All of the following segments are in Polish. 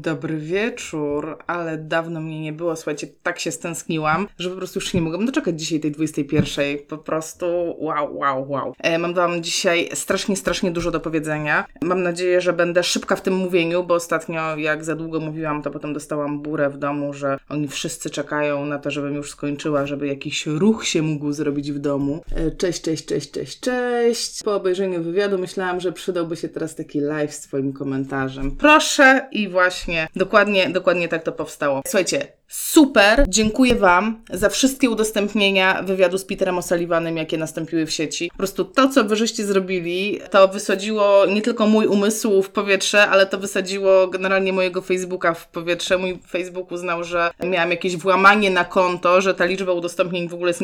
Dobry wieczór, ale dawno mnie nie było. Słuchajcie, tak się stęskniłam, że po prostu już nie mogłam doczekać dzisiaj tej 21. Po prostu wow, wow, wow. E, mam wam dzisiaj strasznie, strasznie dużo do powiedzenia. Mam nadzieję, że będę szybka w tym mówieniu, bo ostatnio jak za długo mówiłam, to potem dostałam burę w domu, że oni wszyscy czekają na to, żebym już skończyła, żeby jakiś ruch się mógł zrobić w domu. E, cześć, cześć, cześć, cześć, cześć. Po obejrzeniu wywiadu myślałam, że przydałby się teraz taki live z twoim komentarzem. Proszę i właśnie, dokładnie, dokładnie tak to powstało. Słuchajcie, super, dziękuję Wam za wszystkie udostępnienia wywiadu z Peterem O'Sullivanem, jakie nastąpiły w sieci. Po prostu to, co Wy żeście zrobili, to wysadziło nie tylko mój umysł w powietrze, ale to wysadziło generalnie mojego Facebooka w powietrze. Mój Facebook uznał, że miałam jakieś włamanie na konto, że ta liczba udostępnień w ogóle jest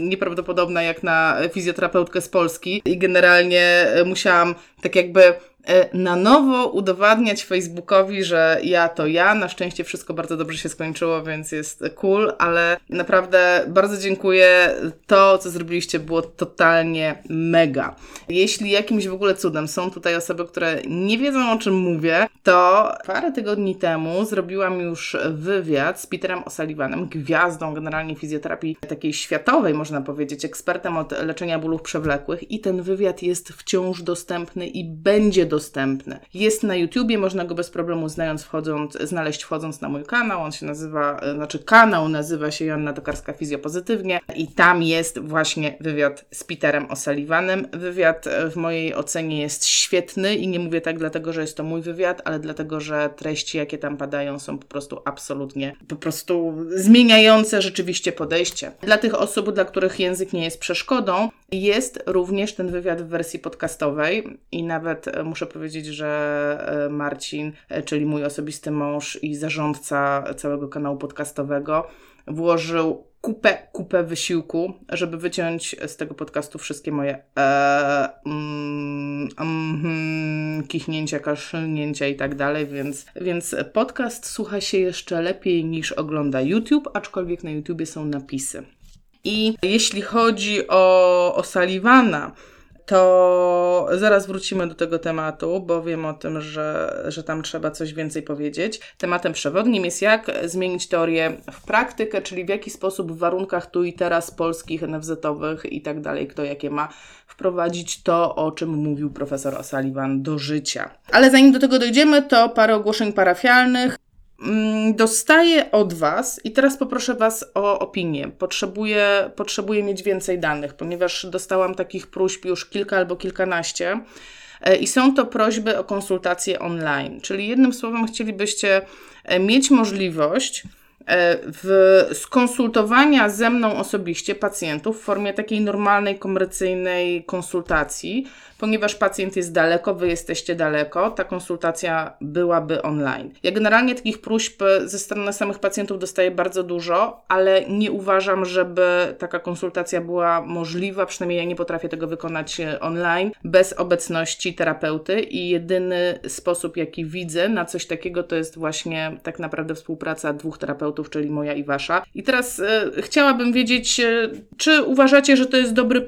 nieprawdopodobna, jak na fizjoterapeutkę z Polski i generalnie musiałam tak jakby E, na nowo udowadniać Facebookowi, że ja to ja. Na szczęście wszystko bardzo dobrze się skończyło, więc jest cool, ale naprawdę bardzo dziękuję. To, co zrobiliście, było totalnie mega. Jeśli jakimś w ogóle cudem są tutaj osoby, które nie wiedzą o czym mówię, to parę tygodni temu zrobiłam już wywiad z Peterem O'Sullivanem, gwiazdą generalnie fizjoterapii takiej światowej, można powiedzieć, ekspertem od leczenia bólów przewlekłych i ten wywiad jest wciąż dostępny i będzie dostępny dostępny. Jest na YouTubie, można go bez problemu znając, wchodząc, znaleźć wchodząc na mój kanał. On się nazywa, e, znaczy kanał nazywa się Joanna Tokarska Fizjopozytywnie i tam jest właśnie wywiad z Peterem O'Sullivanem. Wywiad e, w mojej ocenie jest świetny i nie mówię tak dlatego, że jest to mój wywiad, ale dlatego, że treści, jakie tam padają są po prostu absolutnie, po prostu zmieniające rzeczywiście podejście. Dla tych osób, dla których język nie jest przeszkodą, jest również ten wywiad w wersji podcastowej i nawet e, muszę powiedzieć, że e, Marcin, e, czyli mój osobisty mąż i zarządca całego kanału podcastowego, włożył kupę, kupę wysiłku, żeby wyciąć z tego podcastu wszystkie moje e, mm, mm, kichnięcia, kaszlnięcia i tak dalej, więc, więc podcast słucha się jeszcze lepiej niż ogląda YouTube, aczkolwiek na YouTubie są napisy. I jeśli chodzi o, o to zaraz wrócimy do tego tematu, bo wiem o tym, że, że tam trzeba coś więcej powiedzieć. Tematem przewodnim jest jak zmienić teorię w praktykę, czyli w jaki sposób w warunkach tu i teraz polskich, NFZ-owych i tak dalej, kto jakie ma, wprowadzić to, o czym mówił profesor O'Sullivan do życia. Ale zanim do tego dojdziemy, to parę ogłoszeń parafialnych. Mm, dostaję od Was i teraz poproszę Was o opinię. Potrzebuję, potrzebuję mieć więcej danych, ponieważ dostałam takich próśb już kilka albo kilkanaście. E, I są to prośby o konsultacje online, czyli jednym słowem chcielibyście e, mieć możliwość e, w skonsultowania ze mną osobiście pacjentów w formie takiej normalnej, komercyjnej konsultacji, ponieważ pacjent jest daleko, wy jesteście daleko, ta konsultacja byłaby online. Ja generalnie takich próśb ze strony samych pacjentów dostaję bardzo dużo, ale nie uważam, żeby taka konsultacja była możliwa, przynajmniej ja nie potrafię tego wykonać e, online bez obecności terapeuty i jedyny sposób, jaki widzę na coś takiego, to jest właśnie tak naprawdę współpraca dwóch terapeutów, czyli moja i wasza. I teraz e, chciałabym wiedzieć, e, czy uważacie, że to jest dobry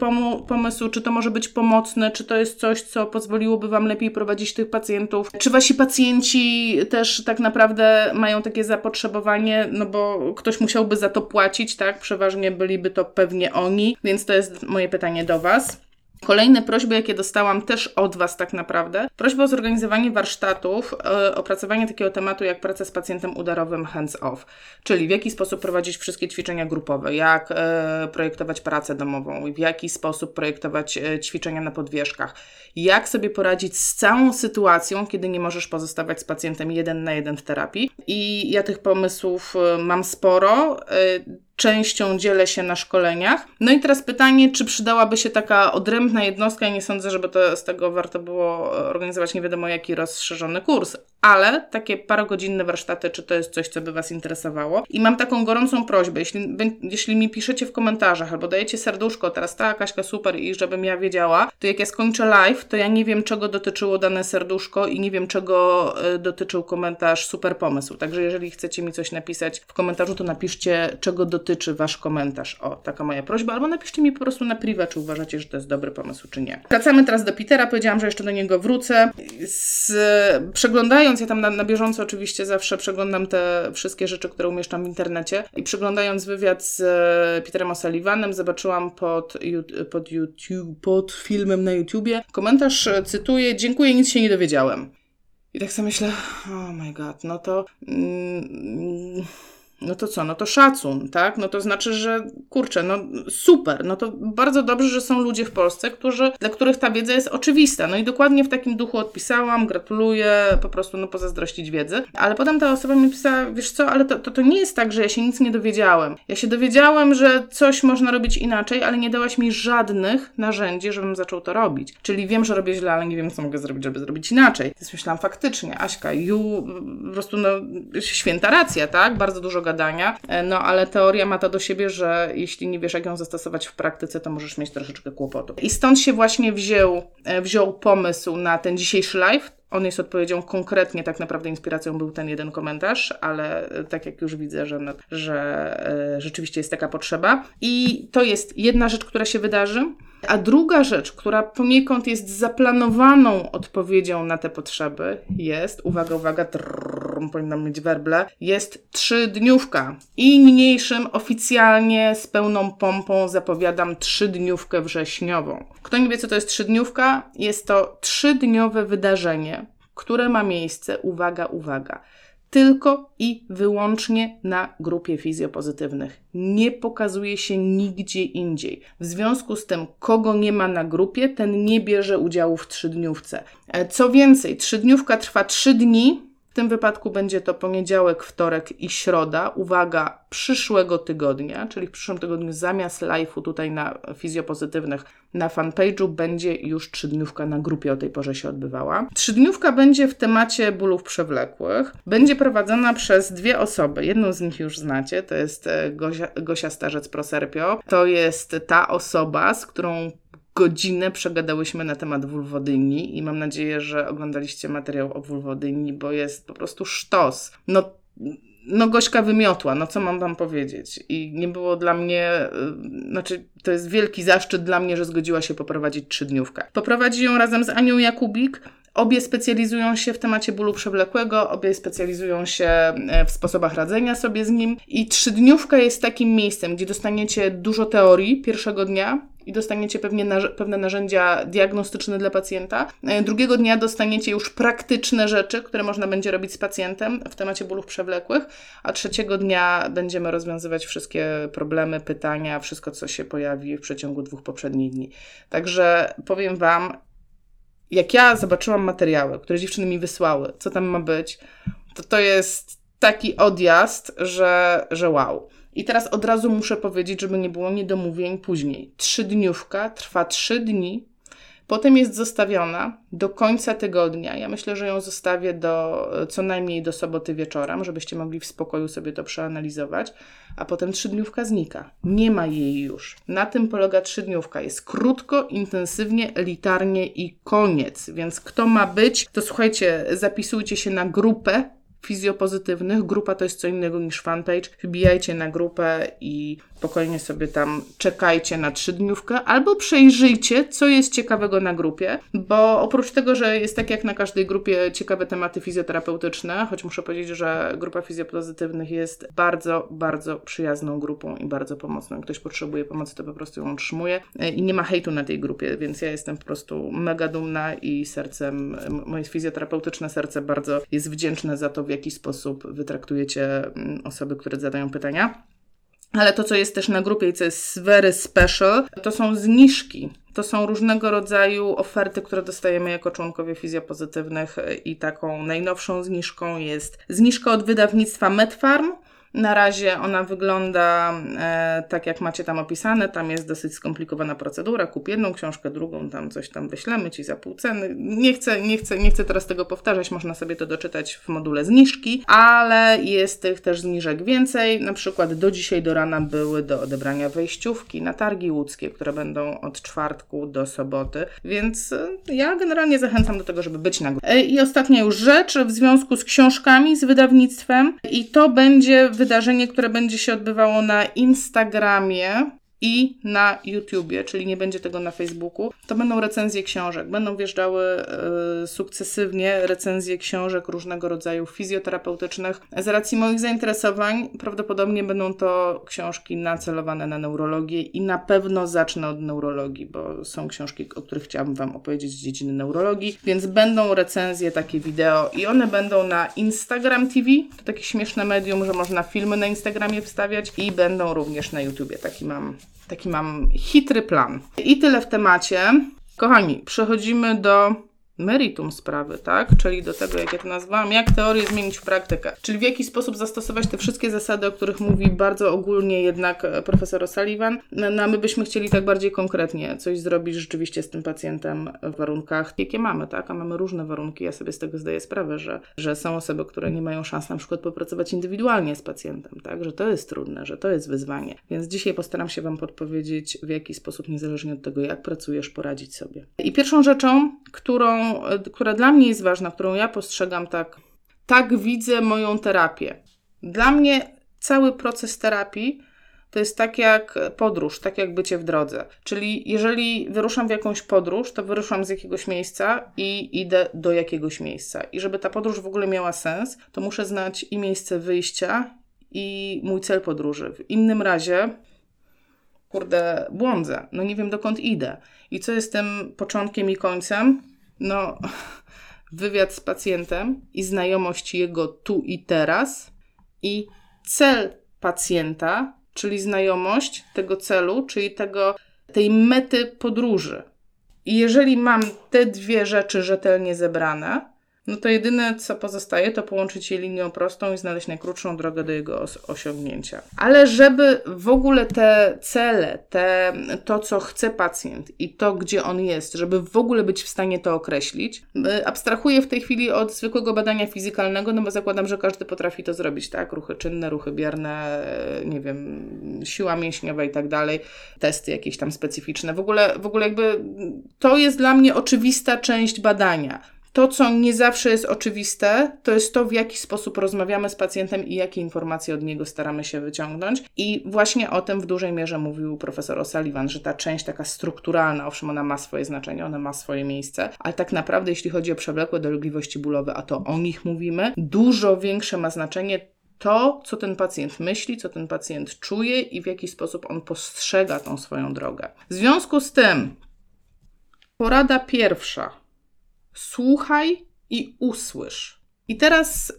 pomysł, czy to może być pomocne, czy to jest coś, co pozwoliłoby Wam lepiej prowadzić tych pacjentów? Czy Wasi pacjenci też tak naprawdę mają takie zapotrzebowanie, no bo ktoś musiałby za to płacić, tak? Przeważnie byliby to pewnie oni, więc to jest moje pytanie do Was. Kolejne prośby, jakie dostałam też od Was tak naprawdę, prośba o zorganizowanie warsztatów, e, opracowanie takiego tematu jak praca z pacjentem udarowym hands-off, czyli w jaki sposób prowadzić wszystkie ćwiczenia grupowe, jak e, projektować pracę domową, w jaki sposób projektować e, ćwiczenia na podwieżkach, jak sobie poradzić z całą sytuacją, kiedy nie możesz pozostawać z pacjentem jeden na jeden w terapii. I ja tych pomysłów mam sporo częścią dzielę się na szkoleniach. No i teraz pytanie, czy przydałaby się taka odrębna jednostka i nie sądzę, żeby to, z tego warto było organizować nie wiadomo jaki rozszerzony kurs, ale takie parogodzinne warsztaty, czy to jest coś, co by Was interesowało. I mam taką gorącą prośbę, jeśli, jeśli mi piszecie w komentarzach albo dajecie serduszko, teraz ta Kaśka super i żebym ja wiedziała, to jak ja skończę live, to ja nie wiem, czego dotyczyło dane serduszko i nie wiem, czego y, dotyczył komentarz super pomysł. Także jeżeli chcecie mi coś napisać w komentarzu, to napiszcie, czego dotyczyło dotyczy Wasz komentarz. O, taka moja prośba, albo napiszcie mi po prostu na priwa, czy uważacie, że to jest dobry pomysł, czy nie. Wracamy teraz do Petera, powiedziałam, że jeszcze do niego wrócę. Z, przeglądając, ja tam na, na bieżąco oczywiście zawsze przeglądam te wszystkie rzeczy, które umieszczam w internecie i przeglądając wywiad z e, Peterem O'Sullivanem, zobaczyłam pod, pod, YouTube, pod filmem na YouTubie komentarz, e, cytuję, dziękuję, nic się nie dowiedziałem. I tak sobie myślę, oh my god, no to... Mm, no to co, no to szacun, tak? No to znaczy, że kurczę, no super, no to bardzo dobrze, że są ludzie w Polsce, którzy, dla których ta wiedza jest oczywista. No i dokładnie w takim duchu odpisałam, gratuluję, po prostu no pozazdrościć wiedzy. Ale potem ta osoba mi pisała, wiesz co, ale to, to, to nie jest tak, że ja się nic nie dowiedziałem. Ja się dowiedziałem, że coś można robić inaczej, ale nie dałaś mi żadnych narzędzi, żebym zaczął to robić. Czyli wiem, że robię źle, ale nie wiem, co mogę zrobić, żeby zrobić inaczej. Więc myślałam, faktycznie, Aśka, ju, po prostu no, święta racja, tak? Bardzo dużo gadania, e, no ale teoria ma to do siebie, że jeśli nie wiesz, jak ją zastosować w praktyce, to możesz mieć troszeczkę kłopotu. I stąd się właśnie wziął, e, wziął pomysł na ten dzisiejszy live. On jest odpowiedzią konkretnie, tak naprawdę inspiracją był ten jeden komentarz, ale e, tak jak już widzę, że, że rzeczywiście jest taka potrzeba. I to jest jedna rzecz, która się wydarzy. A druga rzecz, która poniekąd jest zaplanowaną odpowiedzią na te potrzeby, jest, uwaga, uwaga, trrr, powinnam mieć werble, jest trzydniówka. I niniejszym oficjalnie z pełną pompą zapowiadam trzydniówkę wrześniową. Kto nie wie, co to jest trzydniówka? Jest to trzydniowe wydarzenie, które ma miejsce, uwaga, uwaga, tylko i wyłącznie na grupie fizjopozytywnych. Nie pokazuje się nigdzie indziej. W związku z tym, kogo nie ma na grupie, ten nie bierze udziału w trzydniówce. E, co więcej, trzydniówka trwa trzy dni, tym wypadku będzie to poniedziałek, wtorek i środa. Uwaga, przyszłego tygodnia, czyli w przyszłym tygodniu zamiast live'u tutaj na fizjopozytywnych na fanpage'u będzie już trzydniówka na grupie o tej porze się odbywała. Trzydniówka będzie w temacie bólów przewlekłych. Będzie prowadzona przez dwie osoby. Jedną z nich już znacie, to jest e, Gosia, Gosia Starzec-Proserpio. To jest ta osoba, z którą godzinę przegadałyśmy na temat wulwodyni i mam nadzieję, że oglądaliście materiał o wulwodyni, bo jest po prostu sztos. No, no Gośka wymiotła, no co mam wam powiedzieć? I nie było dla mnie, yy, znaczy to jest wielki zaszczyt dla mnie, że zgodziła się poprowadzić trzydniówkę. Poprowadzi ją razem z Anią Jakubik, Obie specjalizują się w temacie bólu przewlekłego, obie specjalizują się e, w sposobach radzenia sobie z nim. I trzydniówka jest takim miejscem, gdzie dostaniecie dużo teorii pierwszego dnia, i dostaniecie pewnie narz pewne narzędzia diagnostyczne dla pacjenta. E, drugiego dnia dostaniecie już praktyczne rzeczy, które można będzie robić z pacjentem w temacie bólów przewlekłych, a trzeciego dnia będziemy rozwiązywać wszystkie problemy, pytania, wszystko, co się pojawi w przeciągu dwóch poprzednich dni. Także powiem Wam, jak ja zobaczyłam materiały, które dziewczyny mi wysłały, co tam ma być, to to jest taki odjazd, że, że wow. I teraz od razu muszę powiedzieć, żeby nie było niedomówień później. Trzydniówka trwa trzy dni, potem jest zostawiona do końca tygodnia. Ja myślę, że ją zostawię do co najmniej do soboty wieczorem, żebyście mogli w spokoju sobie to przeanalizować, a potem trzydniówka znika. Nie ma jej już. Na tym polega trzydniówka. Jest krótko, intensywnie, elitarnie i koniec. Więc kto ma być, to słuchajcie, zapisujcie się na grupę fizjopozytywnych. Grupa to jest co innego niż fanpage. Wbijajcie na grupę i spokojnie sobie tam czekajcie na trzydniówkę albo przejrzyjcie, co jest ciekawego na grupie, bo oprócz tego, że jest tak jak na każdej grupie ciekawe tematy fizjoterapeutyczne, choć muszę powiedzieć, że grupa fizjopozytywnych jest bardzo, bardzo przyjazną grupą i bardzo pomocną. Jak ktoś potrzebuje pomocy, to po prostu ją otrzymuje i nie ma hejtu na tej grupie, więc ja jestem po prostu mega dumna i sercem, moje fizjoterapeutyczne serce bardzo jest wdzięczne za to, w jaki sposób wytraktujecie mm, osoby, które zadają pytania. Ale to, co jest też na grupie i co jest very special, to są zniżki. To są różnego rodzaju oferty, które dostajemy jako członkowie fizjopozytywnych i taką najnowszą zniżką jest zniżka od wydawnictwa Medfarm na razie ona wygląda e, tak, jak macie tam opisane. Tam jest dosyć skomplikowana procedura. Kup jedną książkę, drugą, tam coś tam wyślemy ci za pół ceny. Nie chcę, nie chcę, nie chcę teraz tego powtarzać, można sobie to doczytać w module zniżki, ale jest tych też zniżek więcej. Na przykład do dzisiaj do rana były do odebrania wejściówki na targi łódzkie, które będą od czwartku do soboty, więc e, ja generalnie zachęcam do tego, żeby być na górze. I ostatnia już rzecz w związku z książkami, z wydawnictwem i to będzie wydarzenie, które będzie się odbywało na Instagramie i na YouTubie, czyli nie będzie tego na Facebooku, to będą recenzje książek. Będą wjeżdżały y, sukcesywnie recenzje książek różnego rodzaju fizjoterapeutycznych. Z racji moich zainteresowań prawdopodobnie będą to książki nacelowane na neurologię i na pewno zacznę od neurologii, bo są książki, o których chciałabym Wam opowiedzieć z dziedziny neurologii, więc będą recenzje, takie wideo i one będą na Instagram TV, to takie śmieszne medium, że można filmy na Instagramie wstawiać i będą również na YouTubie. Taki mam Taki mam chytry plan. I tyle w temacie. Kochani, przechodzimy do meritum sprawy, tak? Czyli do tego, jak ja to nazwałam, jak teorię zmienić w praktykę. Czyli w jaki sposób zastosować te wszystkie zasady, o których mówi bardzo ogólnie jednak e, profesor O'Sullivan. No, no, my byśmy chcieli tak bardziej konkretnie coś zrobić rzeczywiście z tym pacjentem w warunkach, jakie mamy, tak? A mamy różne warunki. Ja sobie z tego zdaję sprawę, że, że są osoby, które nie mają szans na przykład popracować indywidualnie z pacjentem, tak? Że to jest trudne, że to jest wyzwanie. Więc dzisiaj postaram się Wam podpowiedzieć, w jaki sposób, niezależnie od tego, jak pracujesz, poradzić sobie. I pierwszą rzeczą, którą która dla mnie jest ważna, którą ja postrzegam tak, tak widzę moją terapię. Dla mnie cały proces terapii to jest tak jak podróż, tak jak bycie w drodze. Czyli jeżeli wyruszam w jakąś podróż, to wyruszam z jakiegoś miejsca i idę do jakiegoś miejsca. I żeby ta podróż w ogóle miała sens, to muszę znać i miejsce wyjścia, i mój cel podróży. W innym razie, kurde, błądzę. No nie wiem dokąd idę. I co jest tym początkiem i końcem? No, wywiad z pacjentem i znajomość jego tu i teraz i cel pacjenta, czyli znajomość tego celu, czyli tego, tej mety podróży. I jeżeli mam te dwie rzeczy rzetelnie zebrane, no to jedyne, co pozostaje, to połączyć je linią prostą i znaleźć najkrótszą drogę do jego os osiągnięcia. Ale żeby w ogóle te cele, te, to, co chce pacjent i to, gdzie on jest, żeby w ogóle być w stanie to określić, y, abstrahuję w tej chwili od zwykłego badania fizykalnego, no bo zakładam, że każdy potrafi to zrobić, tak? Ruchy czynne, ruchy bierne, nie wiem, siła mięśniowa i tak dalej, testy jakieś tam specyficzne. W ogóle, w ogóle jakby to jest dla mnie oczywista część badania to, co nie zawsze jest oczywiste, to jest to, w jaki sposób rozmawiamy z pacjentem i jakie informacje od niego staramy się wyciągnąć. I właśnie o tym w dużej mierze mówił profesor O'Sullivan, że ta część taka strukturalna, owszem, ona ma swoje znaczenie, ona ma swoje miejsce, ale tak naprawdę, jeśli chodzi o przewlekłe dolegliwości bólowe, a to o nich mówimy, dużo większe ma znaczenie to, co ten pacjent myśli, co ten pacjent czuje i w jaki sposób on postrzega tą swoją drogę. W związku z tym, porada pierwsza słuchaj i usłysz. I teraz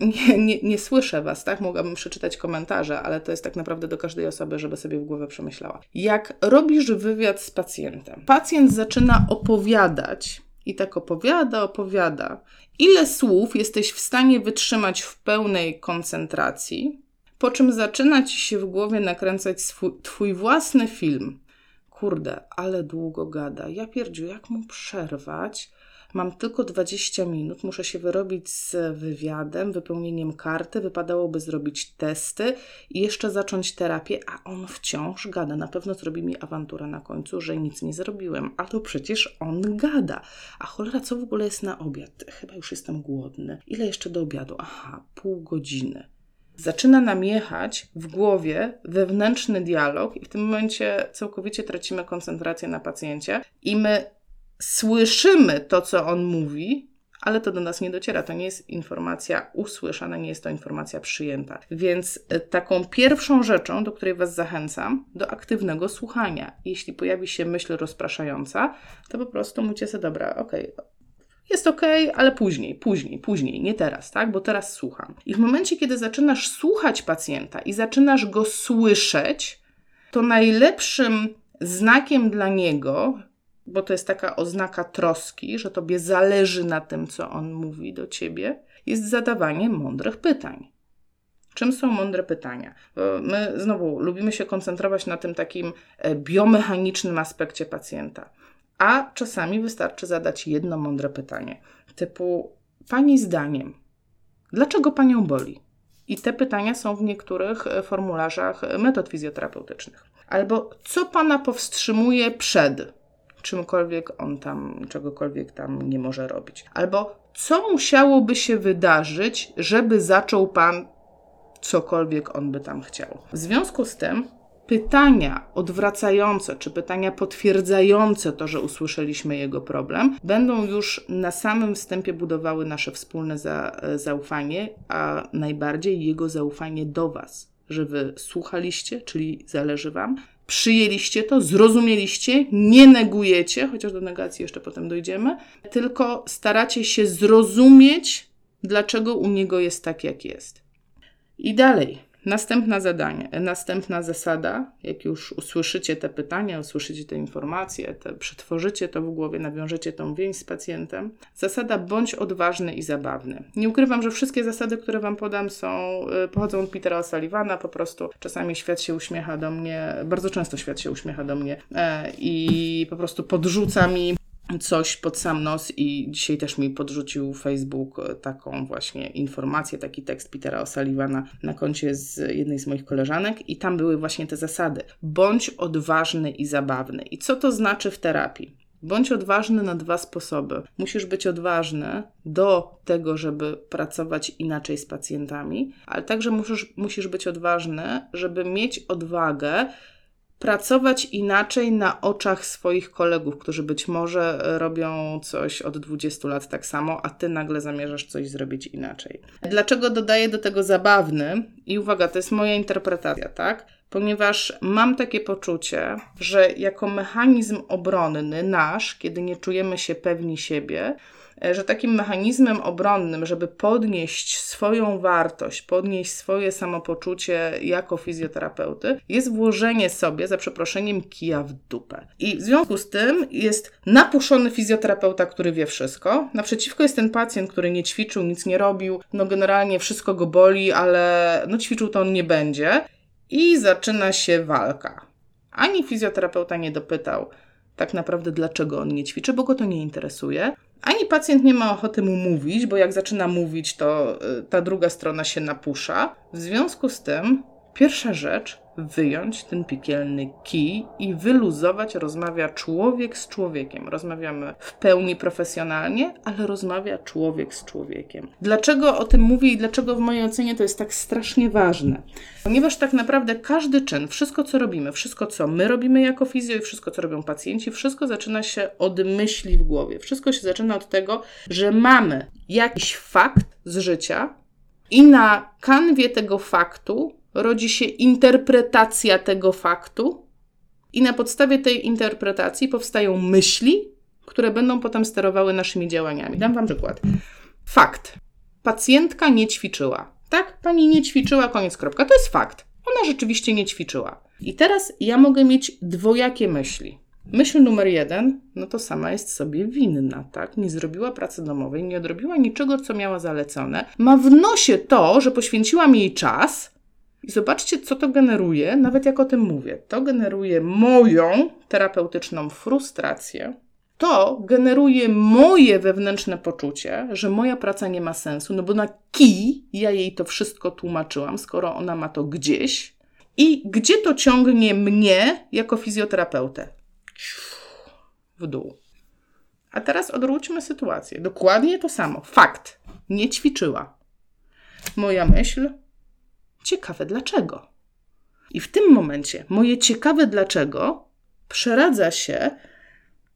nie, nie, nie słyszę Was, tak? Mogłabym przeczytać komentarze, ale to jest tak naprawdę do każdej osoby, żeby sobie w głowę przemyślała. Jak robisz wywiad z pacjentem, pacjent zaczyna opowiadać i tak opowiada, opowiada. Ile słów jesteś w stanie wytrzymać w pełnej koncentracji, po czym zaczyna ci się w głowie nakręcać swój, twój własny film. Kurde, ale długo gada. Ja pierdziu, jak mu przerwać? Mam tylko 20 minut, muszę się wyrobić z wywiadem, wypełnieniem karty, wypadałoby zrobić testy i jeszcze zacząć terapię, a on wciąż gada. Na pewno zrobi mi awanturę na końcu, że nic nie zrobiłem, a to przecież on gada. A cholera, co w ogóle jest na obiad? Chyba już jestem głodny. Ile jeszcze do obiadu? Aha, pół godziny zaczyna nam jechać w głowie wewnętrzny dialog, i w tym momencie całkowicie tracimy koncentrację na pacjencie, i my słyszymy to, co on mówi, ale to do nas nie dociera. To nie jest informacja usłyszana, nie jest to informacja przyjęta. Więc e, taką pierwszą rzeczą, do której Was zachęcam, do aktywnego słuchania. Jeśli pojawi się myśl rozpraszająca, to po prostu mówcie sobie, dobra, okej, okay, jest ok, ale później, później, później, nie teraz, tak? Bo teraz słucham. I w momencie, kiedy zaczynasz słuchać pacjenta i zaczynasz go słyszeć, to najlepszym znakiem dla niego, bo to jest taka oznaka troski, że tobie zależy na tym, co on mówi do ciebie, jest zadawanie mądrych pytań. Czym są mądre pytania? My znowu lubimy się koncentrować na tym takim e, biomechanicznym aspekcie pacjenta, a czasami wystarczy zadać jedno mądre pytanie, typu: Pani zdaniem, dlaczego panią boli? I te pytania są w niektórych e, formularzach metod fizjoterapeutycznych. Albo co pana powstrzymuje przed? Czymkolwiek on tam, czegokolwiek tam nie może robić. Albo co musiałoby się wydarzyć, żeby zaczął pan cokolwiek on by tam chciał. W związku z tym pytania odwracające czy pytania potwierdzające to, że usłyszeliśmy jego problem, będą już na samym wstępie budowały nasze wspólne za, zaufanie, a najbardziej jego zaufanie do Was, że Wy słuchaliście, czyli zależy Wam, przyjęliście to, zrozumieliście, nie negujecie, chociaż do negacji jeszcze potem dojdziemy, tylko staracie się zrozumieć, dlaczego u niego jest tak, jak jest. I dalej. Następne zadanie, następna zasada, jak już usłyszycie te pytania, usłyszycie te informacje, te, przetworzycie to w głowie, nawiążecie tą więź z pacjentem. Zasada bądź odważny i zabawny. Nie ukrywam, że wszystkie zasady, które Wam podam, są, y, pochodzą od Petera O'Sullivana. Po prostu czasami świat się uśmiecha do mnie, bardzo często świat się uśmiecha do mnie e, i po prostu podrzuca mi coś pod sam nos i dzisiaj też mi podrzucił Facebook e, taką właśnie informację, taki tekst Petera O'Sullivana na koncie z jednej z moich koleżanek i tam były właśnie te zasady. Bądź odważny i zabawny. I co to znaczy w terapii? Bądź odważny na dwa sposoby. Musisz być odważny do tego, żeby pracować inaczej z pacjentami, ale także musisz, musisz być odważny, żeby mieć odwagę pracować inaczej na oczach swoich kolegów, którzy być może robią coś od 20 lat tak samo, a ty nagle zamierzasz coś zrobić inaczej. Dlaczego dodaję do tego zabawny? I uwaga, to jest moja interpretacja, tak? Ponieważ mam takie poczucie, że jako mechanizm obronny nasz, kiedy nie czujemy się pewni siebie, E, że takim mechanizmem obronnym, żeby podnieść swoją wartość, podnieść swoje samopoczucie jako fizjoterapeuty, jest włożenie sobie, za przeproszeniem, kija w dupę. I w związku z tym jest napuszony fizjoterapeuta, który wie wszystko. Naprzeciwko jest ten pacjent, który nie ćwiczył, nic nie robił, no generalnie wszystko go boli, ale no ćwiczył to on nie będzie. I zaczyna się walka. Ani fizjoterapeuta nie dopytał, tak naprawdę dlaczego on nie ćwiczy, bo go to nie interesuje. Ani pacjent nie ma ochoty mu mówić, bo jak zaczyna mówić, to y, ta druga strona się napusza. W związku z tym, pierwsza rzecz, wyjąć ten piekielny kij i wyluzować rozmawia człowiek z człowiekiem. Rozmawiamy w pełni profesjonalnie, ale rozmawia człowiek z człowiekiem. Dlaczego o tym mówię i dlaczego w mojej ocenie to jest tak strasznie ważne? Ponieważ tak naprawdę każdy czyn, wszystko co robimy, wszystko co my robimy jako fizjo i wszystko co robią pacjenci, wszystko zaczyna się od myśli w głowie. Wszystko się zaczyna od tego, że mamy jakiś fakt z życia, i na kanwie tego faktu rodzi się interpretacja tego faktu, i na podstawie tej interpretacji powstają myśli, które będą potem sterowały naszymi działaniami. Dam Wam przykład. Fakt. Pacjentka nie ćwiczyła. Tak? Pani nie ćwiczyła, koniec kropka. To jest fakt. Ona rzeczywiście nie ćwiczyła. I teraz ja mogę mieć dwojakie myśli. Myśl numer jeden, no to sama jest sobie winna, tak? Nie zrobiła pracy domowej, nie odrobiła niczego, co miała zalecone. Ma w nosie to, że poświęciłam jej czas, i zobaczcie, co to generuje, nawet jak o tym mówię. To generuje moją terapeutyczną frustrację. To generuje moje wewnętrzne poczucie, że moja praca nie ma sensu, no bo na kij ja jej to wszystko tłumaczyłam, skoro ona ma to gdzieś. I gdzie to ciągnie mnie jako fizjoterapeutę? W dół. A teraz odwróćmy sytuację. Dokładnie to samo. Fakt. Nie ćwiczyła. Moja myśl, ciekawe dlaczego. I w tym momencie moje ciekawe dlaczego przeradza się,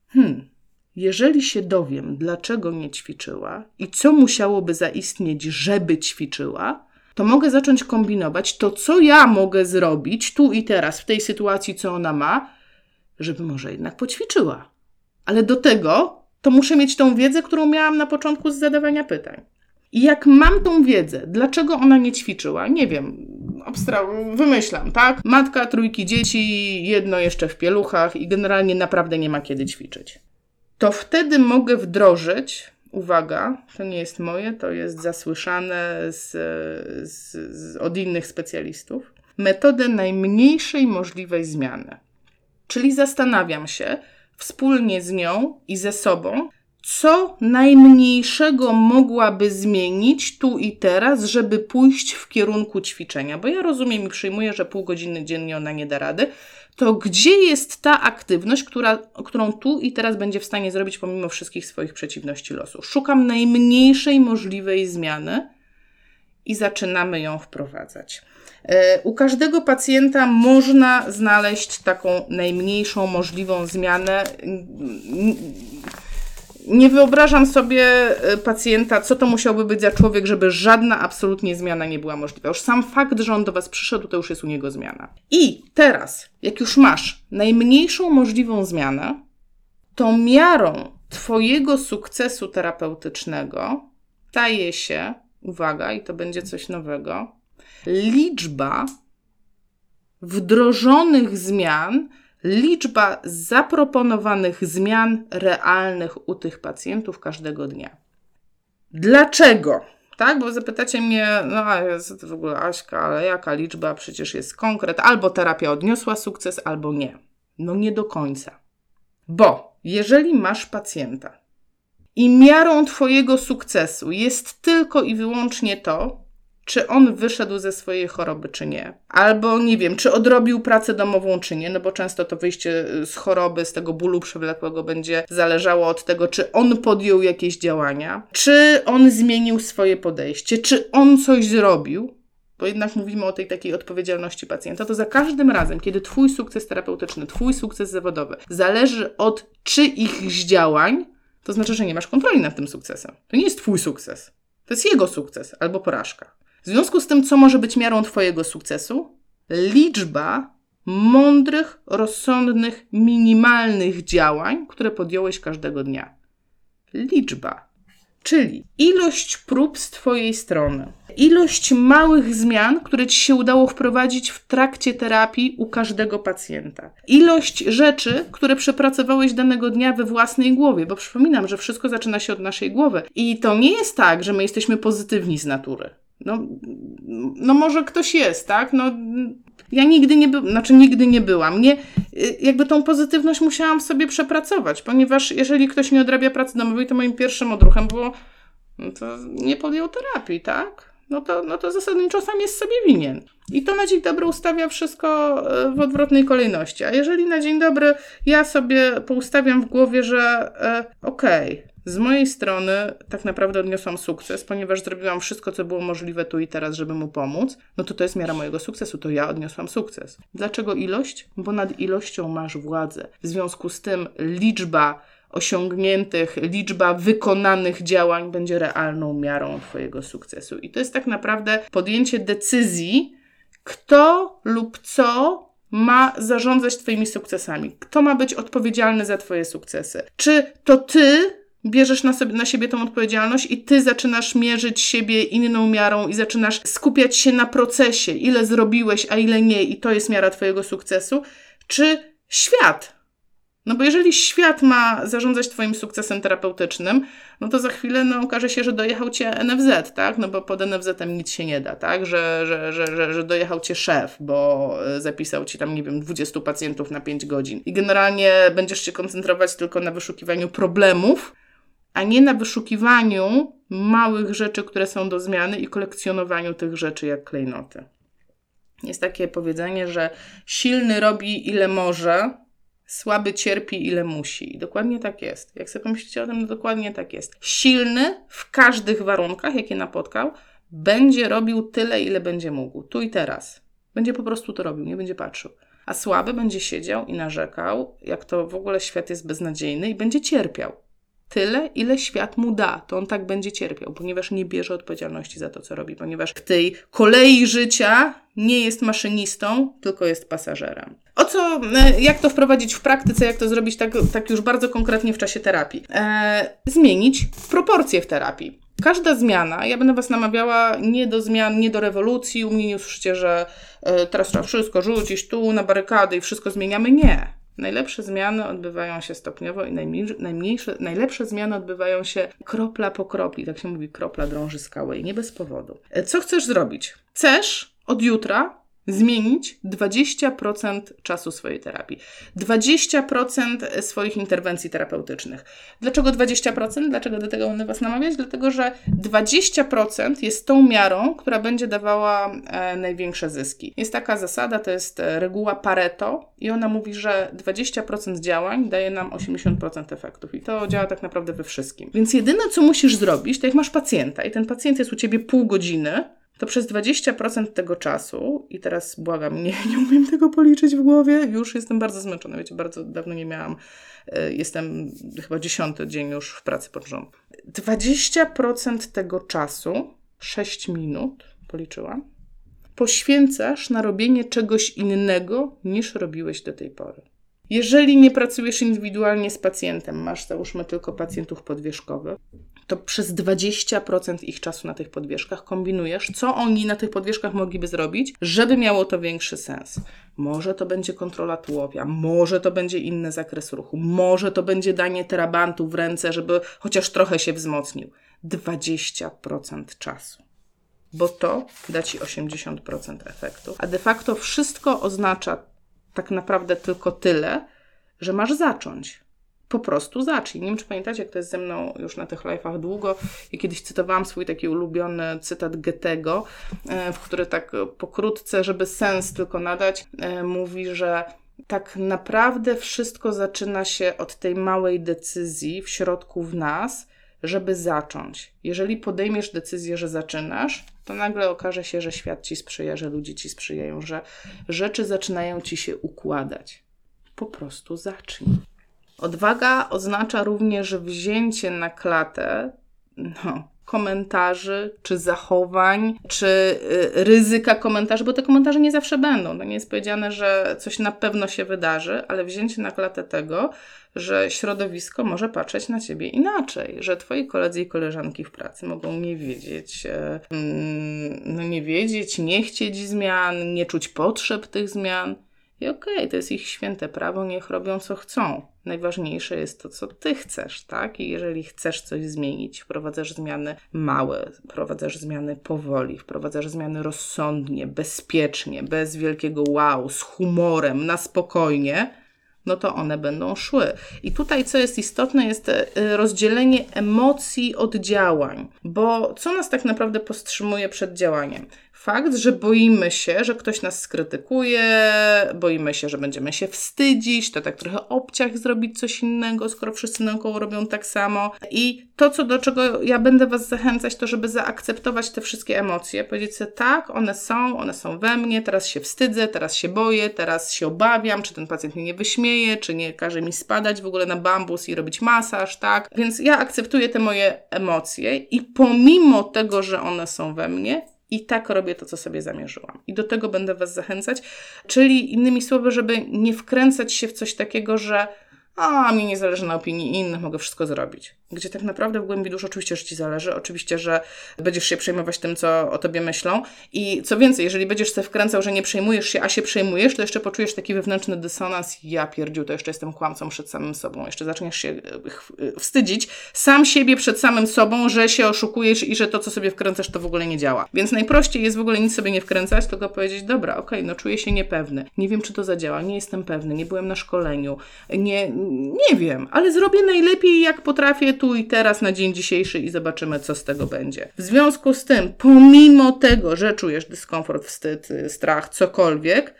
hmm, jeżeli się dowiem, dlaczego nie ćwiczyła i co musiałoby zaistnieć, żeby ćwiczyła, to mogę zacząć kombinować to, co ja mogę zrobić tu i teraz, w tej sytuacji, co ona ma, żeby może jednak poćwiczyła. Ale do tego to muszę mieć tą wiedzę, którą miałam na początku z zadawania pytań. I jak mam tą wiedzę, dlaczego ona nie ćwiczyła, nie wiem, abstra- wymyślam, tak? Matka, trójki dzieci, jedno jeszcze w pieluchach i generalnie naprawdę nie ma kiedy ćwiczyć. To wtedy mogę wdrożyć, uwaga, to nie jest moje, to jest zasłyszane z, z, z, od innych specjalistów, metodę najmniejszej możliwej zmiany. Czyli zastanawiam się wspólnie z nią i ze sobą, co najmniejszego mogłaby zmienić tu i teraz, żeby pójść w kierunku ćwiczenia. Bo ja rozumiem i przyjmuję, że pół godziny dziennie ona nie da rady. To gdzie jest ta aktywność, która, którą tu i teraz będzie w stanie zrobić pomimo wszystkich swoich przeciwności losu? Szukam najmniejszej możliwej zmiany i zaczynamy ją wprowadzać. E, u każdego pacjenta można znaleźć taką najmniejszą możliwą zmianę. Nie wyobrażam sobie e, pacjenta, co to musiałby być za człowiek, żeby żadna absolutnie zmiana nie była możliwa. Już sam fakt, że on do Was przyszedł, to już jest u niego zmiana. I teraz, jak już masz najmniejszą możliwą zmianę, to miarą Twojego sukcesu terapeutycznego staje się, uwaga, i to będzie coś nowego, liczba wdrożonych zmian, liczba zaproponowanych zmian realnych u tych pacjentów każdego dnia. Dlaczego? Tak, bo zapytacie mnie, no a jest w ogóle Aśka, ale jaka liczba? Przecież jest konkret. Albo terapia odniosła sukces, albo nie. No nie do końca. Bo jeżeli masz pacjenta i miarą Twojego sukcesu jest tylko i wyłącznie to, czy on wyszedł ze swojej choroby, czy nie. Albo nie wiem, czy odrobił pracę domową, czy nie, no bo często to wyjście z choroby, z tego bólu przewlekłego będzie zależało od tego, czy on podjął jakieś działania, czy on zmienił swoje podejście, czy on coś zrobił. Bo jednak mówimy o tej takiej odpowiedzialności pacjenta, to za każdym razem, kiedy Twój sukces terapeutyczny, Twój sukces zawodowy zależy od czyichś działań, to znaczy, że nie masz kontroli nad tym sukcesem. To nie jest Twój sukces. To jest jego sukces albo porażka. W związku z tym, co może być miarą Twojego sukcesu? Liczba mądrych, rozsądnych, minimalnych działań, które podjąłeś każdego dnia. Liczba, czyli ilość prób z Twojej strony, ilość małych zmian, które Ci się udało wprowadzić w trakcie terapii u każdego pacjenta, ilość rzeczy, które przepracowałeś danego dnia we własnej głowie, bo przypominam, że wszystko zaczyna się od naszej głowy. I to nie jest tak, że my jesteśmy pozytywni z natury. No, no może ktoś jest, tak? No, ja nigdy nie byłam, znaczy nigdy nie byłam. Nie, jakby tą pozytywność musiałam w sobie przepracować, ponieważ jeżeli ktoś nie odrabia pracy domowej, to moim pierwszym odruchem było, no to nie podjął terapii, tak? No to, no to zasadniczo sam jest sobie winien. I to na dzień dobry ustawia wszystko y, w odwrotnej kolejności. A jeżeli na dzień dobry ja sobie poustawiam w głowie, że e, okej, okay, z mojej strony tak naprawdę odniosłam sukces, ponieważ zrobiłam wszystko, co było możliwe tu i teraz, żeby mu pomóc, no to to jest miara mojego sukcesu, to ja odniosłam sukces. Dlaczego ilość? Bo nad ilością masz władzę. W związku z tym liczba osiągniętych, liczba wykonanych działań będzie realną miarą Twojego sukcesu. I to jest tak naprawdę podjęcie decyzji, kto lub co ma zarządzać Twoimi sukcesami? Kto ma być odpowiedzialny za Twoje sukcesy? Czy to Ty bierzesz na, sobie, na siebie tą odpowiedzialność i ty zaczynasz mierzyć siebie inną miarą i zaczynasz skupiać się na procesie, ile zrobiłeś, a ile nie, i to jest miara Twojego sukcesu, czy świat? No bo jeżeli świat ma zarządzać Twoim sukcesem terapeutycznym, no to za chwilę no, okaże się, że dojechał Cię NFZ, tak? No bo pod NFZ-em nic się nie da, tak? Że, że, że, że, że dojechał Cię szef, bo e, zapisał Ci tam, nie wiem, 20 pacjentów na 5 godzin. I generalnie będziesz się koncentrować tylko na wyszukiwaniu problemów, a nie na wyszukiwaniu małych rzeczy, które są do zmiany i kolekcjonowaniu tych rzeczy jak klejnoty. Jest takie powiedzenie, że silny robi ile może, słaby cierpi ile musi. I dokładnie tak jest. Jak sobie pomyślicie o tym, no dokładnie tak jest. Silny w każdych warunkach, jakie napotkał, będzie robił tyle, ile będzie mógł. Tu i teraz. Będzie po prostu to robił, nie będzie patrzył. A słaby będzie siedział i narzekał, jak to w ogóle świat jest beznadziejny i będzie cierpiał tyle, ile świat mu da, to on tak będzie cierpiał, ponieważ nie bierze odpowiedzialności za to, co robi, ponieważ w tej kolei życia nie jest maszynistą, tylko jest pasażerem. O co, e, jak to wprowadzić w praktyce, jak to zrobić tak, tak już bardzo konkretnie w czasie terapii? E, zmienić proporcje w terapii. Każda zmiana, ja będę Was namawiała nie do zmian, nie do rewolucji, u mnie nie usłyszycie, że e, teraz trzeba wszystko rzucić tu na barykady i wszystko zmieniamy. Nie. Najlepsze zmiany odbywają się stopniowo i najmniejsze, najlepsze zmiany odbywają się kropla po kropli. Tak się mówi, kropla drąży skałę i nie bez powodu. E, co chcesz zrobić? Chcesz od jutra zmienić 20% czasu swojej terapii, 20% swoich interwencji terapeutycznych. Dlaczego 20%? Dlaczego do tego będę Was namawiać? Dlatego, że 20% jest tą miarą, która będzie dawała e, największe zyski. Jest taka zasada, to jest e, reguła Pareto i ona mówi, że 20% działań daje nam 80% efektów i to działa tak naprawdę we wszystkim. Więc jedyne, co musisz zrobić, to jak masz pacjenta i ten pacjent jest u Ciebie pół godziny, to przez 20% tego czasu, i teraz błagam, nie, nie umiem tego policzyć w głowie, już jestem bardzo zmęczona, wiecie, bardzo dawno nie miałam, e, jestem chyba dziesiąty dzień już w pracy pod rząd. 20% tego czasu, 6 minut, policzyłam, poświęcasz na robienie czegoś innego niż robiłeś do tej pory. Jeżeli nie pracujesz indywidualnie z pacjentem, masz załóżmy tylko pacjentów podwierzchowych, to przez 20% ich czasu na tych podwierzchach kombinujesz, co oni na tych podwierzchach mogliby zrobić, żeby miało to większy sens. Może to będzie kontrola tułowia, może to będzie inny zakres ruchu, może to będzie danie terabantu w ręce, żeby chociaż trochę się wzmocnił. 20% czasu bo to da ci 80% efektu. A de facto wszystko oznacza tak naprawdę tylko tyle, że masz zacząć. Po prostu zacznij. Nie wiem, czy pamiętacie, jak to jest ze mną już na tych live'ach długo. Ja kiedyś cytowałam swój taki ulubiony cytat Goethego, e, w który tak pokrótce, żeby sens tylko nadać, e, mówi, że tak naprawdę wszystko zaczyna się od tej małej decyzji w środku w nas, żeby zacząć. Jeżeli podejmiesz decyzję, że zaczynasz, to nagle okaże się, że świat ci sprzyja, że ludzie ci sprzyjają, że rzeczy zaczynają ci się układać. Po prostu zacznij. Odwaga oznacza również wzięcie na klatę no, komentarzy, czy zachowań, czy y, ryzyka komentarzy, bo te komentarze nie zawsze będą. To nie jest powiedziane, że coś na pewno się wydarzy, ale wzięcie na klatę tego, że środowisko może patrzeć na ciebie inaczej, że twoi koledzy i koleżanki w pracy mogą nie wiedzieć, e, mm, no nie wiedzieć, nie chcieć zmian, nie czuć potrzeb tych zmian. I okej, okay, to jest ich święte prawo, niech robią co chcą. Najważniejsze jest to, co ty chcesz, tak? I jeżeli chcesz coś zmienić, wprowadzasz zmiany małe, wprowadzasz zmiany powoli, wprowadzasz zmiany rozsądnie, bezpiecznie, bez wielkiego wow, z humorem, na spokojnie, no to one będą szły. I tutaj, co jest istotne, jest e, rozdzielenie emocji od działań, bo co nas tak naprawdę powstrzymuje przed działaniem? Fakt, że boimy się, że ktoś nas skrytykuje, boimy się, że będziemy się wstydzić, to tak trochę obciach zrobić coś innego, skoro wszyscy naokoło robią tak samo. I to, co do czego ja będę Was zachęcać, to żeby zaakceptować te wszystkie emocje, powiedzieć sobie tak, one są, one są we mnie, teraz się wstydzę, teraz się boję, teraz się obawiam, czy ten pacjent mnie nie wyśmieje, czy nie każe mi spadać w ogóle na bambus i robić masaż, tak? Więc ja akceptuję te moje emocje i pomimo tego, że one są we mnie, i tak robię to, co sobie zamierzyłam. I do tego będę Was zachęcać. Czyli innymi słowy, żeby nie wkręcać się w coś takiego, że a mi nie zależy na opinii innych, mogę wszystko zrobić gdzie tak naprawdę w głębi duszy oczywiście, że ci zależy, oczywiście, że będziesz się przejmować tym, co o tobie myślą. I co więcej, jeżeli będziesz sobie wkręcał, że nie przejmujesz się, a się przejmujesz, to jeszcze poczujesz taki wewnętrzny dysonans, ja pierdziu, to jeszcze jestem kłamcą przed samym sobą. Jeszcze zaczniesz się e, e, wstydzić sam siebie przed samym sobą, że się oszukujesz i że to, co sobie wkręcasz, to w ogóle nie działa. Więc najprościej jest w ogóle nic sobie nie wkręcać, tylko powiedzieć, dobra, okej, okay, no czuję się niepewny, nie wiem, czy to zadziała, nie jestem pewny, nie byłem na szkoleniu, nie, nie wiem, ale zrobię najlepiej, jak potrafię tu i teraz na dzień dzisiejszy i zobaczymy, co z tego będzie. W związku z tym, pomimo tego, że czujesz dyskomfort, wstyd, strach, cokolwiek,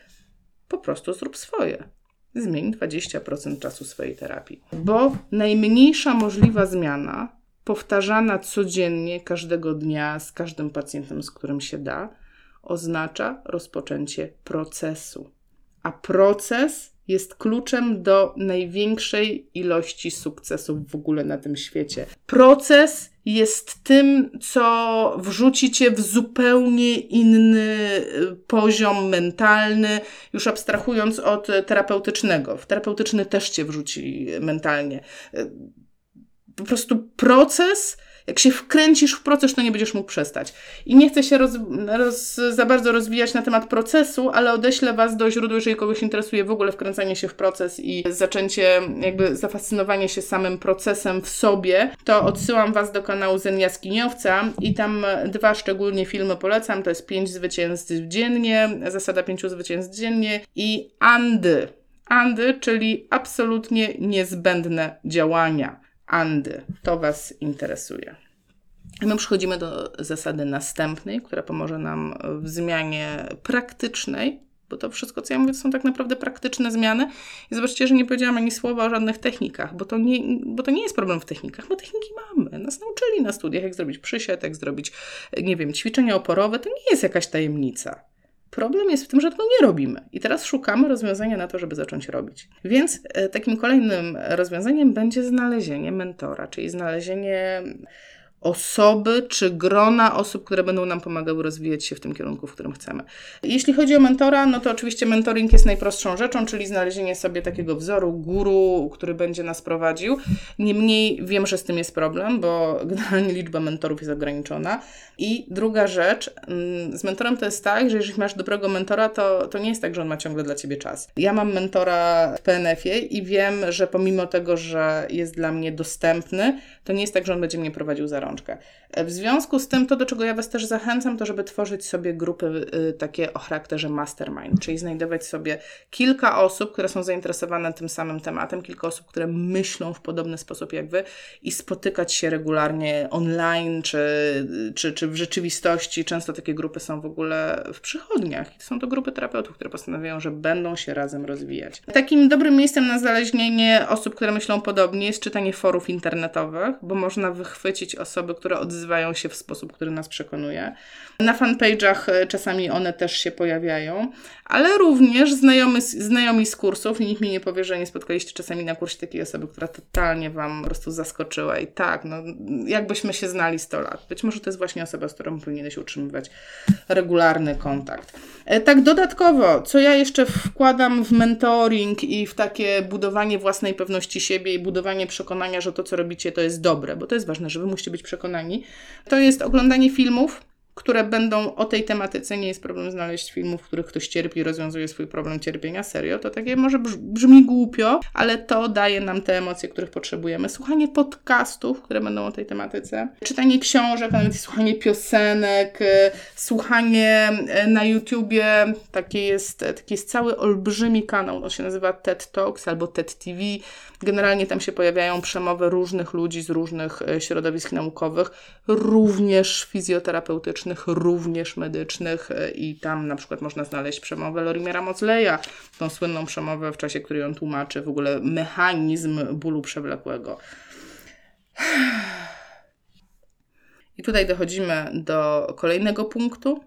po prostu zrób swoje. Zmień 20% czasu swojej terapii. Bo najmniejsza możliwa zmiana, powtarzana codziennie, każdego dnia, z każdym pacjentem, z którym się da, oznacza rozpoczęcie procesu. A proces jest kluczem do największej ilości sukcesów w ogóle na tym świecie. Proces jest tym, co wrzuci cię w zupełnie inny y, poziom mentalny, już abstrahując od terapeutycznego. W terapeutyczny też cię wrzuci mentalnie. Y, po prostu proces jak się wkręcisz w proces, to nie będziesz mógł przestać. I nie chcę się roz, roz, za bardzo rozwijać na temat procesu, ale odeślę Was do źródła, jeżeli kogoś interesuje w ogóle wkręcanie się w proces i zaczęcie, jakby zafascynowanie się samym procesem w sobie, to odsyłam Was do kanału Zen Jaskiniowca i tam dwa szczególnie filmy polecam. To jest pięć zwycięstw dziennie, zasada pięciu zwycięstw dziennie i Andy. Andy, czyli absolutnie niezbędne działania. Andy. To Was interesuje. I my przechodzimy do zasady następnej, która pomoże nam w zmianie praktycznej bo to wszystko, co ja mówię, to są tak naprawdę praktyczne zmiany. I zobaczcie, że nie powiedziałam ani słowa o żadnych technikach, bo to nie, bo to nie jest problem w technikach, bo techniki mamy. Nas nauczyli na studiach, jak zrobić przysiad, jak zrobić, nie wiem, ćwiczenia oporowe. To nie jest jakaś tajemnica. Problem jest w tym, że tego nie robimy. I teraz szukamy rozwiązania na to, żeby zacząć robić. Więc e, takim kolejnym rozwiązaniem będzie znalezienie mentora, czyli znalezienie osoby czy grona osób, które będą nam pomagały rozwijać się w tym kierunku, w którym chcemy. Jeśli chodzi o mentora, no to oczywiście mentoring jest najprostszą rzeczą, czyli znalezienie sobie takiego wzoru, guru, który będzie nas prowadził. Niemniej wiem, że z tym jest problem, bo generalnie liczba mentorów jest ograniczona. I druga rzecz, mm, z mentorem to jest tak, że jeżeli masz dobrego mentora, to, to nie jest tak, że on ma ciągle dla ciebie czas. Ja mam mentora w PNF-ie i wiem, że pomimo tego, że jest dla mnie dostępny, to nie jest tak, że on będzie mnie prowadził za rączkę. W związku z tym, to do czego ja Was też zachęcam, to żeby tworzyć sobie grupy y, takie o charakterze mastermind, czyli znajdować sobie kilka osób, które są zainteresowane tym samym tematem, kilka osób, które myślą w podobny sposób jak Wy i spotykać się regularnie online czy, czy, czy w rzeczywistości. Często takie grupy są w ogóle w przychodniach. Są to grupy terapeutów, które postanawiają, że będą się razem rozwijać. Takim dobrym miejscem na znalezienie osób, które myślą podobnie jest czytanie forów internetowych, bo można wychwycić osoby, które odzywają się w sposób, który nas przekonuje. Na fanpage'ach e, czasami one też się pojawiają, ale również znajomy, znajomi z kursów nikt mi nie powie, że nie spotkaliście czasami na kursie takiej osoby, która totalnie Wam po prostu zaskoczyła i tak, no jakbyśmy się znali 100 lat. Być może to jest właśnie osoba, z którą powinieneś utrzymywać regularny kontakt. E, tak dodatkowo, co ja jeszcze wkładam w mentoring i w takie budowanie własnej pewności siebie i budowanie przekonania, że to, co robicie, to jest dobre, bo to jest ważne, że Wy musicie być przekonani, to jest oglądanie filmów, które będą o tej tematyce. Nie jest problem znaleźć filmów, w których ktoś cierpi, rozwiązuje swój problem cierpienia. Serio, to takie może brzmi głupio, ale to daje nam te emocje, których potrzebujemy. Słuchanie podcastów, które będą o tej tematyce, czytanie książek, nawet słuchanie piosenek, y, słuchanie y, na YouTubie. Taki jest, taki jest cały olbrzymi kanał. On się nazywa TED Talks albo TED TV. Generalnie tam się pojawiają przemowy różnych ludzi z różnych y, środowisk naukowych, również fizjoterapeutycznych również medycznych e, i tam na przykład można znaleźć przemowę Lorimera Mozleya, tą słynną przemowę, w czasie której on tłumaczy w ogóle mechanizm bólu przewlekłego. I tutaj dochodzimy do kolejnego punktu.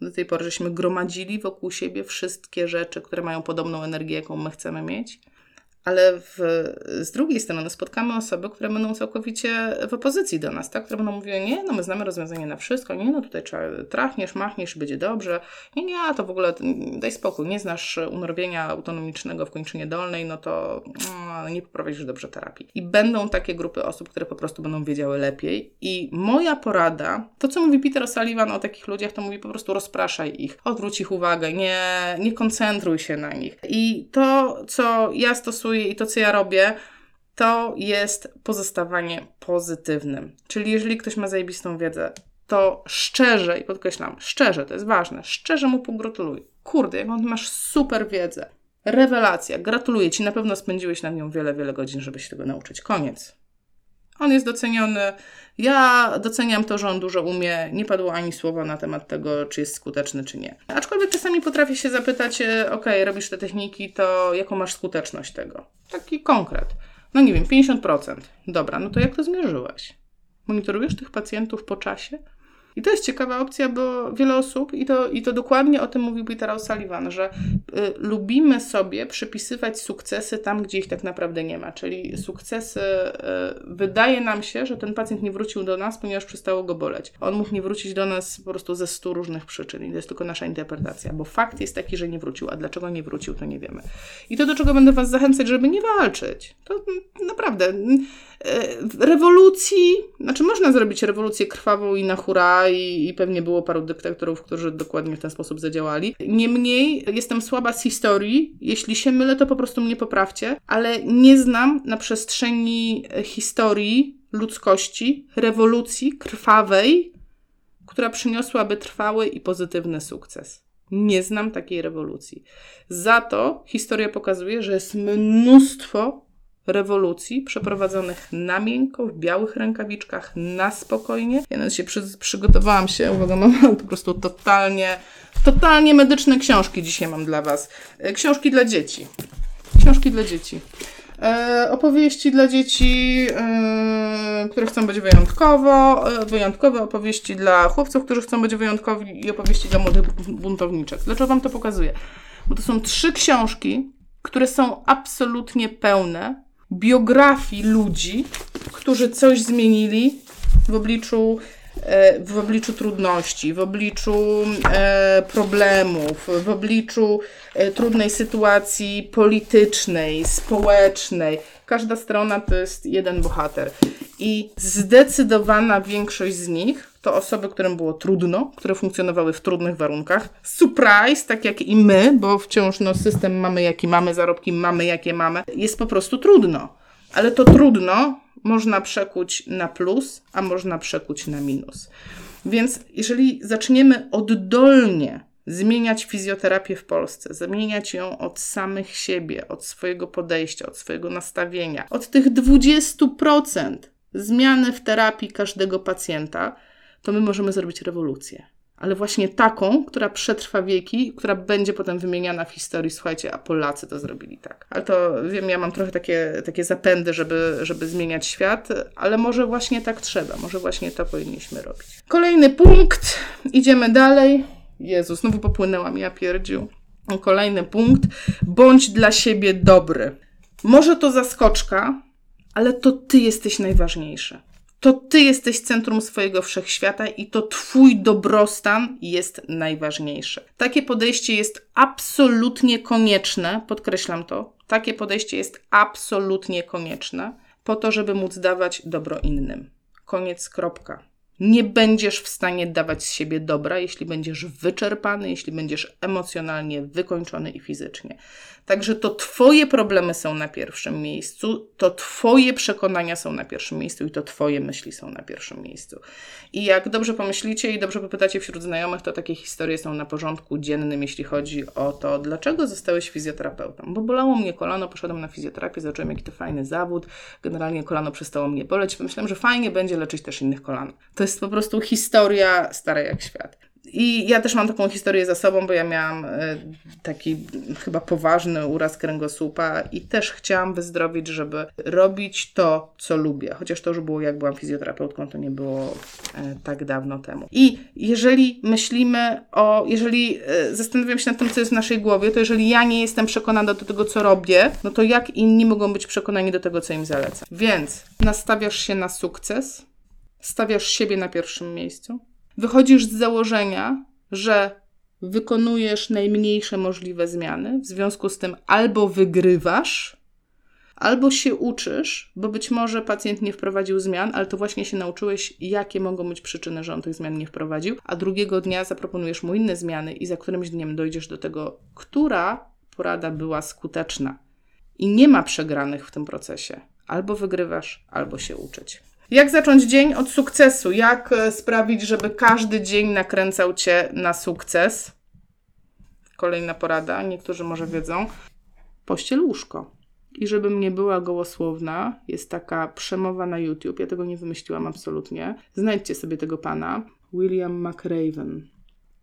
Do tej pory żeśmy gromadzili wokół siebie wszystkie rzeczy, które mają podobną energię, jaką my chcemy mieć ale w, z drugiej strony spotkamy osoby, które będą całkowicie w opozycji do nas, tak? które będą mówiły, nie, no my znamy rozwiązanie na wszystko, nie, no tutaj trachniesz, machniesz, będzie dobrze, nie, nie, to w ogóle daj spokój, nie znasz unorwienia autonomicznego w kończynie dolnej, no to no, nie poprowadzisz dobrze terapii. I będą takie grupy osób, które po prostu będą wiedziały lepiej i moja porada, to co mówi Peter O'Sullivan o takich ludziach, to mówi po prostu rozpraszaj ich, odwróć ich uwagę, nie, nie koncentruj się na nich. I to, co ja stosuję i to, co ja robię, to jest pozostawanie pozytywnym. Czyli jeżeli ktoś ma zajebistą wiedzę, to szczerze, i podkreślam, szczerze, to jest ważne, szczerze mu pogratuluj. Kurde, on masz super wiedzę. Rewelacja, gratuluję Ci, na pewno spędziłeś nad nią wiele, wiele godzin, żeby się tego nauczyć. Koniec. On jest doceniony. Ja doceniam to, że on dużo umie. Nie padło ani słowa na temat tego, czy jest skuteczny, czy nie. Aczkolwiek czasami potrafię się zapytać, e, ok, robisz te techniki, to jaką masz skuteczność tego? Taki konkret. No nie wiem, 50%. Dobra, no to jak to zmierzyłeś? Monitorujesz tych pacjentów po czasie? I to jest ciekawa opcja, bo wiele osób, i to, i to dokładnie o tym mówił Peter O'Sullivan, że y, lubimy sobie przypisywać sukcesy tam, gdzie ich tak naprawdę nie ma. Czyli sukcesy, y, wydaje nam się, że ten pacjent nie wrócił do nas, ponieważ przestało go boleć. On mógł nie wrócić do nas po prostu ze stu różnych przyczyn i to jest tylko nasza interpretacja, bo fakt jest taki, że nie wrócił, a dlaczego nie wrócił, to nie wiemy. I to, do czego będę Was zachęcać, żeby nie walczyć, to naprawdę y, rewolucji, znaczy można zrobić rewolucję krwawą i na hura, i, i pewnie było paru dyktatorów, którzy dokładnie w ten sposób zadziałali. Niemniej jestem słaba z historii. Jeśli się mylę, to po prostu mnie poprawcie, ale nie znam na przestrzeni historii ludzkości rewolucji krwawej, która przyniosłaby trwały i pozytywny sukces. Nie znam takiej rewolucji. Za to historia pokazuje, że jest mnóstwo rewolucji przeprowadzonych na miękko, w białych rękawiczkach, na spokojnie. Ja nawet się przy, przygotowałam się, uwaga, mam po prostu totalnie, totalnie medyczne książki dzisiaj mam dla Was. E, książki dla dzieci. Książki dla dzieci. E, opowieści dla dzieci, e, które chcą być wyjątkowo, e, wyjątkowe opowieści dla chłopców, którzy chcą być wyjątkowi i opowieści dla młodych buntowniczek. Dlaczego Wam to pokazuję? Bo to są trzy książki, które są absolutnie pełne biografii ludzi, którzy coś zmienili w obliczu, e, w obliczu trudności, w obliczu e, problemów, w obliczu e, trudnej sytuacji politycznej, społecznej. Każda strona to jest jeden bohater. I zdecydowana większość z nich to osoby, którym było trudno, które funkcjonowały w trudnych warunkach. Surprise, tak jak i my, bo wciąż no, system mamy jaki mamy, zarobki mamy jakie mamy, jest po prostu trudno. Ale to trudno można przekuć na plus, a można przekuć na minus. Więc jeżeli zaczniemy oddolnie zmieniać fizjoterapię w Polsce, zmieniać ją od samych siebie, od swojego podejścia, od swojego nastawienia, od tych 20% zmiany w terapii każdego pacjenta, to my możemy zrobić rewolucję. Ale właśnie taką, która przetrwa wieki, która będzie potem wymieniana w historii. Słuchajcie, a Polacy to zrobili tak. Ale to wiem, ja mam trochę takie, takie zapędy, żeby, żeby zmieniać świat, ale może właśnie tak trzeba, może właśnie to powinniśmy robić. Kolejny punkt, idziemy dalej. Jezus, znowu popłynęłam, ja pierdził. Kolejny punkt. Bądź dla siebie dobry. Może to zaskoczka, ale to ty jesteś najważniejszy. To ty jesteś centrum swojego wszechświata i to twój dobrostan jest najważniejszy. Takie podejście jest absolutnie konieczne, podkreślam to. Takie podejście jest absolutnie konieczne po to, żeby móc dawać dobro innym. Koniec, kropka. Nie będziesz w stanie dawać z siebie dobra, jeśli będziesz wyczerpany, jeśli będziesz emocjonalnie wykończony i fizycznie. Także to Twoje problemy są na pierwszym miejscu, to Twoje przekonania są na pierwszym miejscu i to Twoje myśli są na pierwszym miejscu. I jak dobrze pomyślicie i dobrze popytacie wśród znajomych, to takie historie są na porządku dziennym, jeśli chodzi o to, dlaczego zostałeś fizjoterapeutą. Bo bolało mnie kolano, poszedłem na fizjoterapię, zacząłem jaki to fajny zawód, generalnie kolano przestało mnie boleć, pomyślałem, że fajnie będzie leczyć też innych kolan. To jest po prostu historia stara jak świat. I ja też mam taką historię za sobą, bo ja miałam e, taki chyba poważny uraz kręgosłupa i też chciałam wyzdrowić, żeby robić to, co lubię. Chociaż to już było, jak byłam fizjoterapeutką, to nie było e, tak dawno temu. I jeżeli myślimy o, jeżeli e, zastanawiam się nad tym, co jest w naszej głowie, to jeżeli ja nie jestem przekonana do tego, co robię, no to jak inni mogą być przekonani do tego, co im zaleca? Więc nastawiasz się na sukces, stawiasz siebie na pierwszym miejscu Wychodzisz z założenia, że wykonujesz najmniejsze możliwe zmiany, w związku z tym albo wygrywasz, albo się uczysz, bo być może pacjent nie wprowadził zmian, ale to właśnie się nauczyłeś, jakie mogą być przyczyny, że on tych zmian nie wprowadził, a drugiego dnia zaproponujesz mu inne zmiany i za którymś dniem dojdziesz do tego, która porada była skuteczna. I nie ma przegranych w tym procesie. Albo wygrywasz, albo się uczyć. Jak zacząć dzień od sukcesu? Jak e, sprawić, żeby każdy dzień nakręcał cię na sukces? Kolejna porada, niektórzy może wiedzą. Pościel łóżko. I żebym nie była gołosłowna, jest taka przemowa na YouTube, ja tego nie wymyśliłam absolutnie. Znajdźcie sobie tego pana, William McRaven.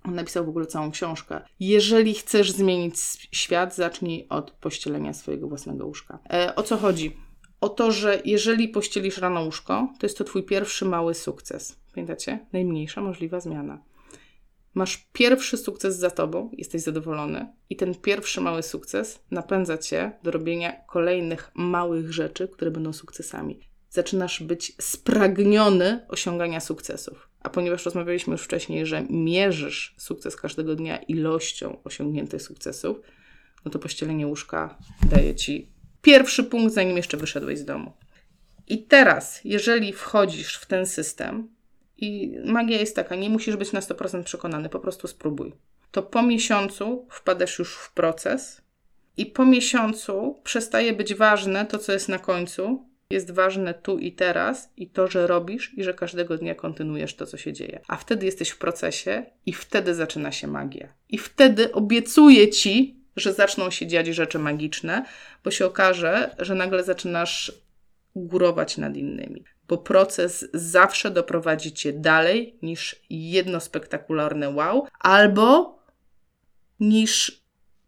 On napisał w ogóle całą książkę. Jeżeli chcesz zmienić świat, zacznij od pościelenia swojego własnego łóżka. E, o co chodzi? O to, że jeżeli pościelisz rano łóżko, to jest to twój pierwszy mały sukces. Pamiętacie? Najmniejsza możliwa zmiana. Masz pierwszy sukces za tobą, jesteś zadowolony, i ten pierwszy mały sukces napędza cię do robienia kolejnych małych rzeczy, które będą sukcesami. Zaczynasz być spragniony osiągania sukcesów. A ponieważ rozmawialiśmy już wcześniej, że mierzysz sukces każdego dnia ilością osiągniętych sukcesów, no to pościelenie łóżka daje ci Pierwszy punkt, zanim jeszcze wyszedłeś z domu. I teraz, jeżeli wchodzisz w ten system, i magia jest taka, nie musisz być na 100% przekonany, po prostu spróbuj. To po miesiącu wpadasz już w proces, i po miesiącu przestaje być ważne to, co jest na końcu, jest ważne tu i teraz i to, że robisz i że każdego dnia kontynuujesz to, co się dzieje. A wtedy jesteś w procesie i wtedy zaczyna się magia. I wtedy obiecuję ci, że zaczną się dziać rzeczy magiczne, bo się okaże, że nagle zaczynasz górować nad innymi, bo proces zawsze doprowadzi cię dalej niż jedno spektakularne wow, albo niż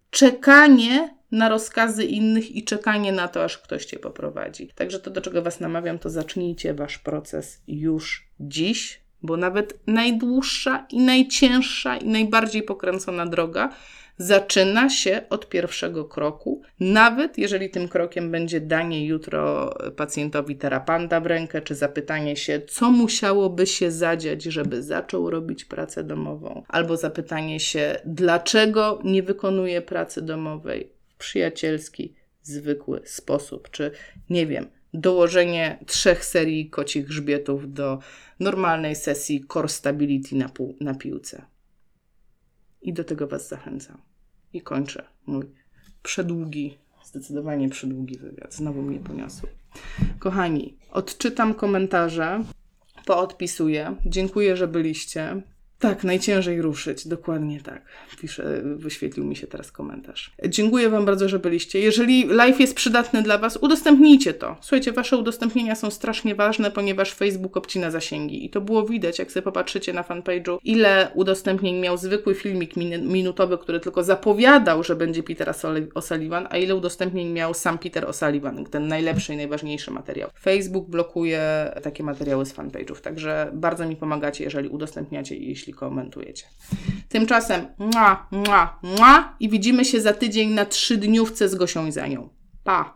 czekanie na rozkazy innych i czekanie na to, aż ktoś cię poprowadzi. Także to, do czego Was namawiam, to zacznijcie Wasz proces już dziś, bo nawet najdłuższa i najcięższa i najbardziej pokręcona droga zaczyna się od pierwszego kroku, nawet jeżeli tym krokiem będzie danie jutro pacjentowi terapanta w rękę, czy zapytanie się, co musiałoby się zadziać, żeby zaczął robić pracę domową, albo zapytanie się, dlaczego nie wykonuje pracy domowej w przyjacielski, zwykły sposób, czy nie wiem, dołożenie trzech serii kocich grzbietów do normalnej sesji core stability na, na piłce. I do tego Was zachęcam. I kończę mój przedługi, zdecydowanie przedługi wywiad. Znowu mnie poniosły. Kochani, odczytam komentarze, poodpisuję. Dziękuję, że byliście. Tak, najciężej ruszyć, dokładnie tak. Pisze, wyświetlił mi się teraz komentarz. Dziękuję Wam bardzo, że byliście. Jeżeli live jest przydatny dla Was, udostępnijcie to. Słuchajcie, Wasze udostępnienia są strasznie ważne, ponieważ Facebook obcina zasięgi. I to było widać, jak sobie popatrzycie na fanpage'u, ile udostępnień miał zwykły filmik minutowy, który tylko zapowiadał, że będzie Peter O'Sullivan, a ile udostępnień miał sam Peter O'Sullivan, ten najlepszy i najważniejszy materiał. Facebook blokuje takie materiały z fanpage'ów, także bardzo mi pomagacie, jeżeli udostępniacie i jeśli jeśli komentujecie. Tymczasem mua, mua, mua i widzimy się za tydzień na trzydniówce z Gosią i za nią. Pa!